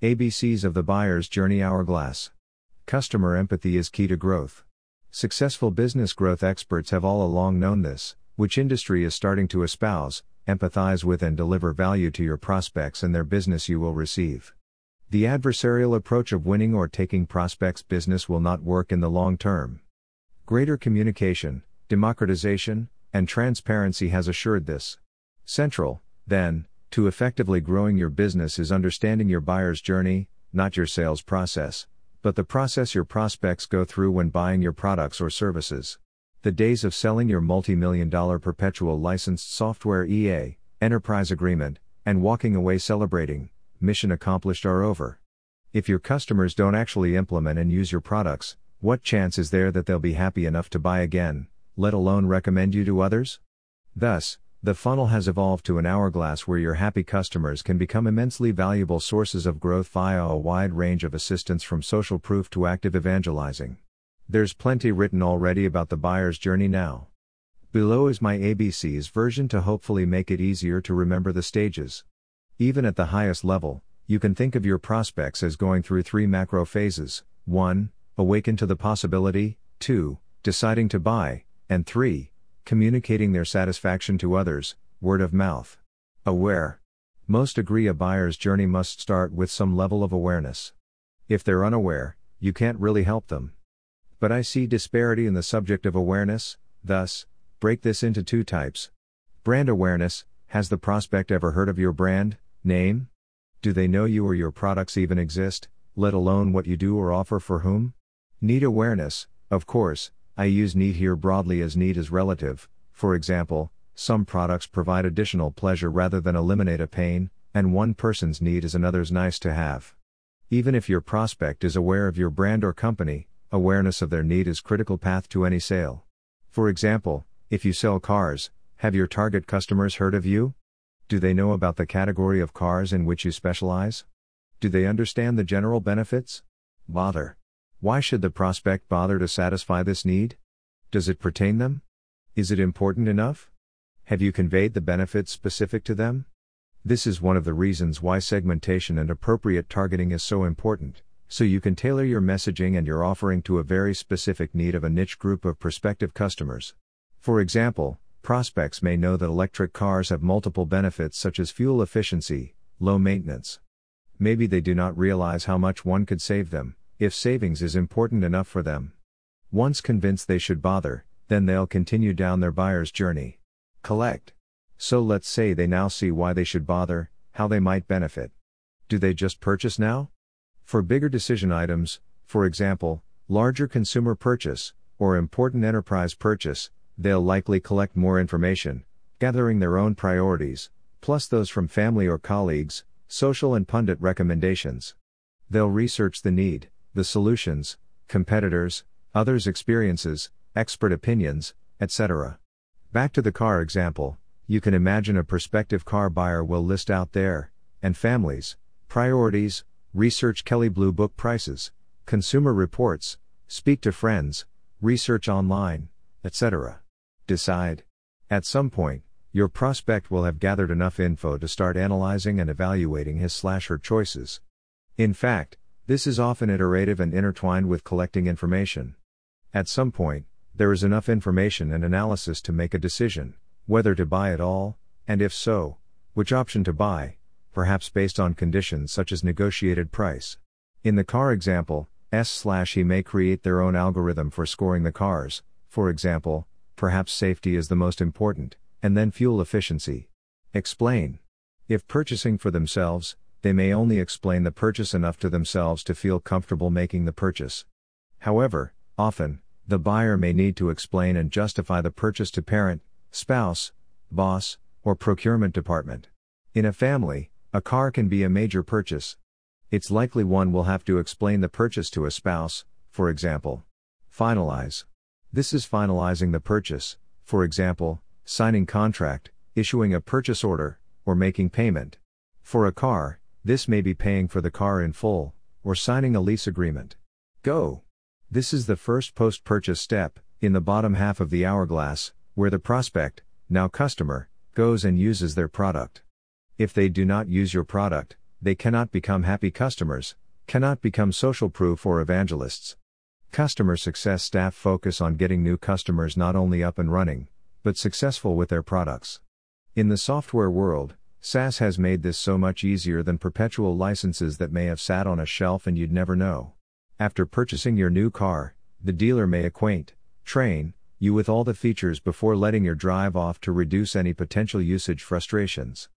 ABCs of the Buyer's Journey Hourglass. Customer empathy is key to growth. Successful business growth experts have all along known this, which industry is starting to espouse, empathize with, and deliver value to your prospects and their business you will receive. The adversarial approach of winning or taking prospects' business will not work in the long term. Greater communication, democratization, and transparency has assured this. Central, then, to effectively growing your business is understanding your buyer's journey, not your sales process, but the process your prospects go through when buying your products or services. The days of selling your multi million dollar perpetual licensed software EA, enterprise agreement, and walking away celebrating, mission accomplished are over. If your customers don't actually implement and use your products, what chance is there that they'll be happy enough to buy again, let alone recommend you to others? Thus, the funnel has evolved to an hourglass where your happy customers can become immensely valuable sources of growth via a wide range of assistance from social proof to active evangelizing. There's plenty written already about the buyer's journey now. Below is my ABC's version to hopefully make it easier to remember the stages. Even at the highest level, you can think of your prospects as going through three macro phases 1. Awaken to the possibility, 2. Deciding to buy, and 3 communicating their satisfaction to others, word of mouth. Aware. Most agree a buyer's journey must start with some level of awareness. If they're unaware, you can't really help them. But I see disparity in the subject of awareness, thus, break this into two types. Brand awareness Has the prospect ever heard of your brand, name? Do they know you or your products even exist, let alone what you do or offer for whom? Need awareness, of course, I use need here broadly as need is relative, for example, some products provide additional pleasure rather than eliminate a pain, and one person's need is another's nice to have. Even if your prospect is aware of your brand or company, awareness of their need is critical path to any sale. For example, if you sell cars, have your target customers heard of you? Do they know about the category of cars in which you specialize? Do they understand the general benefits? Bother. Why should the prospect bother to satisfy this need? Does it pertain them? Is it important enough? Have you conveyed the benefits specific to them? This is one of the reasons why segmentation and appropriate targeting is so important, so you can tailor your messaging and your offering to a very specific need of a niche group of prospective customers. For example, prospects may know that electric cars have multiple benefits such as fuel efficiency, low maintenance. Maybe they do not realize how much one could save them, if savings is important enough for them. Once convinced they should bother, then they'll continue down their buyer's journey. Collect. So let's say they now see why they should bother, how they might benefit. Do they just purchase now? For bigger decision items, for example, larger consumer purchase, or important enterprise purchase, they'll likely collect more information, gathering their own priorities, plus those from family or colleagues, social and pundit recommendations. They'll research the need, the solutions, competitors, others' experiences, expert opinions, etc. Back to the car example, you can imagine a prospective car buyer will list out their, and families, priorities, research Kelley Blue Book prices, consumer reports, speak to friends, research online, etc. Decide. At some point, your prospect will have gathered enough info to start analyzing and evaluating his slash her choices. In fact, this is often iterative and intertwined with collecting information. At some point, there is enough information and analysis to make a decision, whether to buy at all, and if so, which option to buy, perhaps based on conditions such as negotiated price. In the car example, S slash he may create their own algorithm for scoring the cars, for example, perhaps safety is the most important, and then fuel efficiency. Explain. If purchasing for themselves, they may only explain the purchase enough to themselves to feel comfortable making the purchase. However, often, the buyer may need to explain and justify the purchase to parent, spouse, boss, or procurement department. In a family, a car can be a major purchase. It's likely one will have to explain the purchase to a spouse, for example. Finalize. This is finalizing the purchase, for example, signing contract, issuing a purchase order, or making payment. For a car, this may be paying for the car in full, or signing a lease agreement. Go! This is the first post purchase step, in the bottom half of the hourglass, where the prospect, now customer, goes and uses their product. If they do not use your product, they cannot become happy customers, cannot become social proof or evangelists. Customer success staff focus on getting new customers not only up and running, but successful with their products. In the software world, SaaS has made this so much easier than perpetual licenses that may have sat on a shelf and you'd never know. After purchasing your new car, the dealer may acquaint, train, you with all the features before letting your drive off to reduce any potential usage frustrations.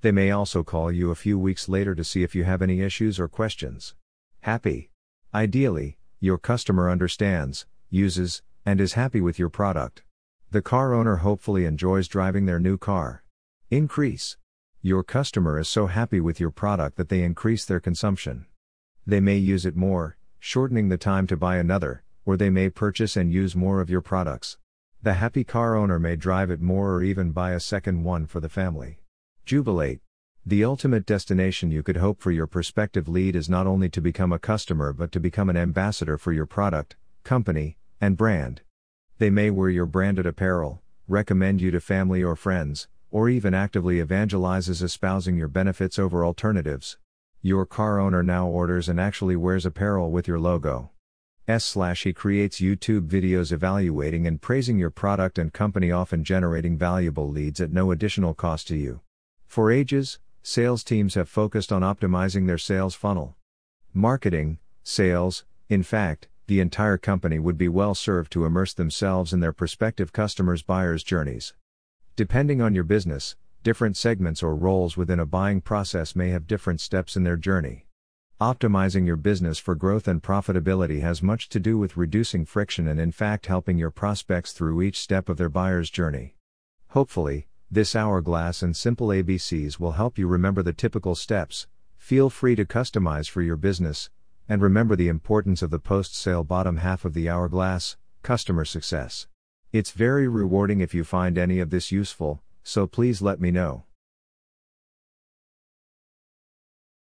They may also call you a few weeks later to see if you have any issues or questions. Happy. Ideally, your customer understands, uses, and is happy with your product. The car owner hopefully enjoys driving their new car. Increase. Your customer is so happy with your product that they increase their consumption. They may use it more, shortening the time to buy another, or they may purchase and use more of your products. The happy car owner may drive it more or even buy a second one for the family. Jubilate. The ultimate destination you could hope for your prospective lead is not only to become a customer but to become an ambassador for your product, company, and brand. They may wear your branded apparel, recommend you to family or friends, or even actively evangelizes espousing your benefits over alternatives. Your car owner now orders and actually wears apparel with your logo. S slash he creates YouTube videos evaluating and praising your product and company often generating valuable leads at no additional cost to you. For ages, sales teams have focused on optimizing their sales funnel. Marketing, sales, in fact, the entire company would be well served to immerse themselves in their prospective customers' buyers' journeys. Depending on your business, different segments or roles within a buying process may have different steps in their journey. Optimizing your business for growth and profitability has much to do with reducing friction and, in fact, helping your prospects through each step of their buyer's journey. Hopefully, this hourglass and simple ABCs will help you remember the typical steps. Feel free to customize for your business, and remember the importance of the post sale bottom half of the hourglass customer success. It's very rewarding if you find any of this useful, so please let me know.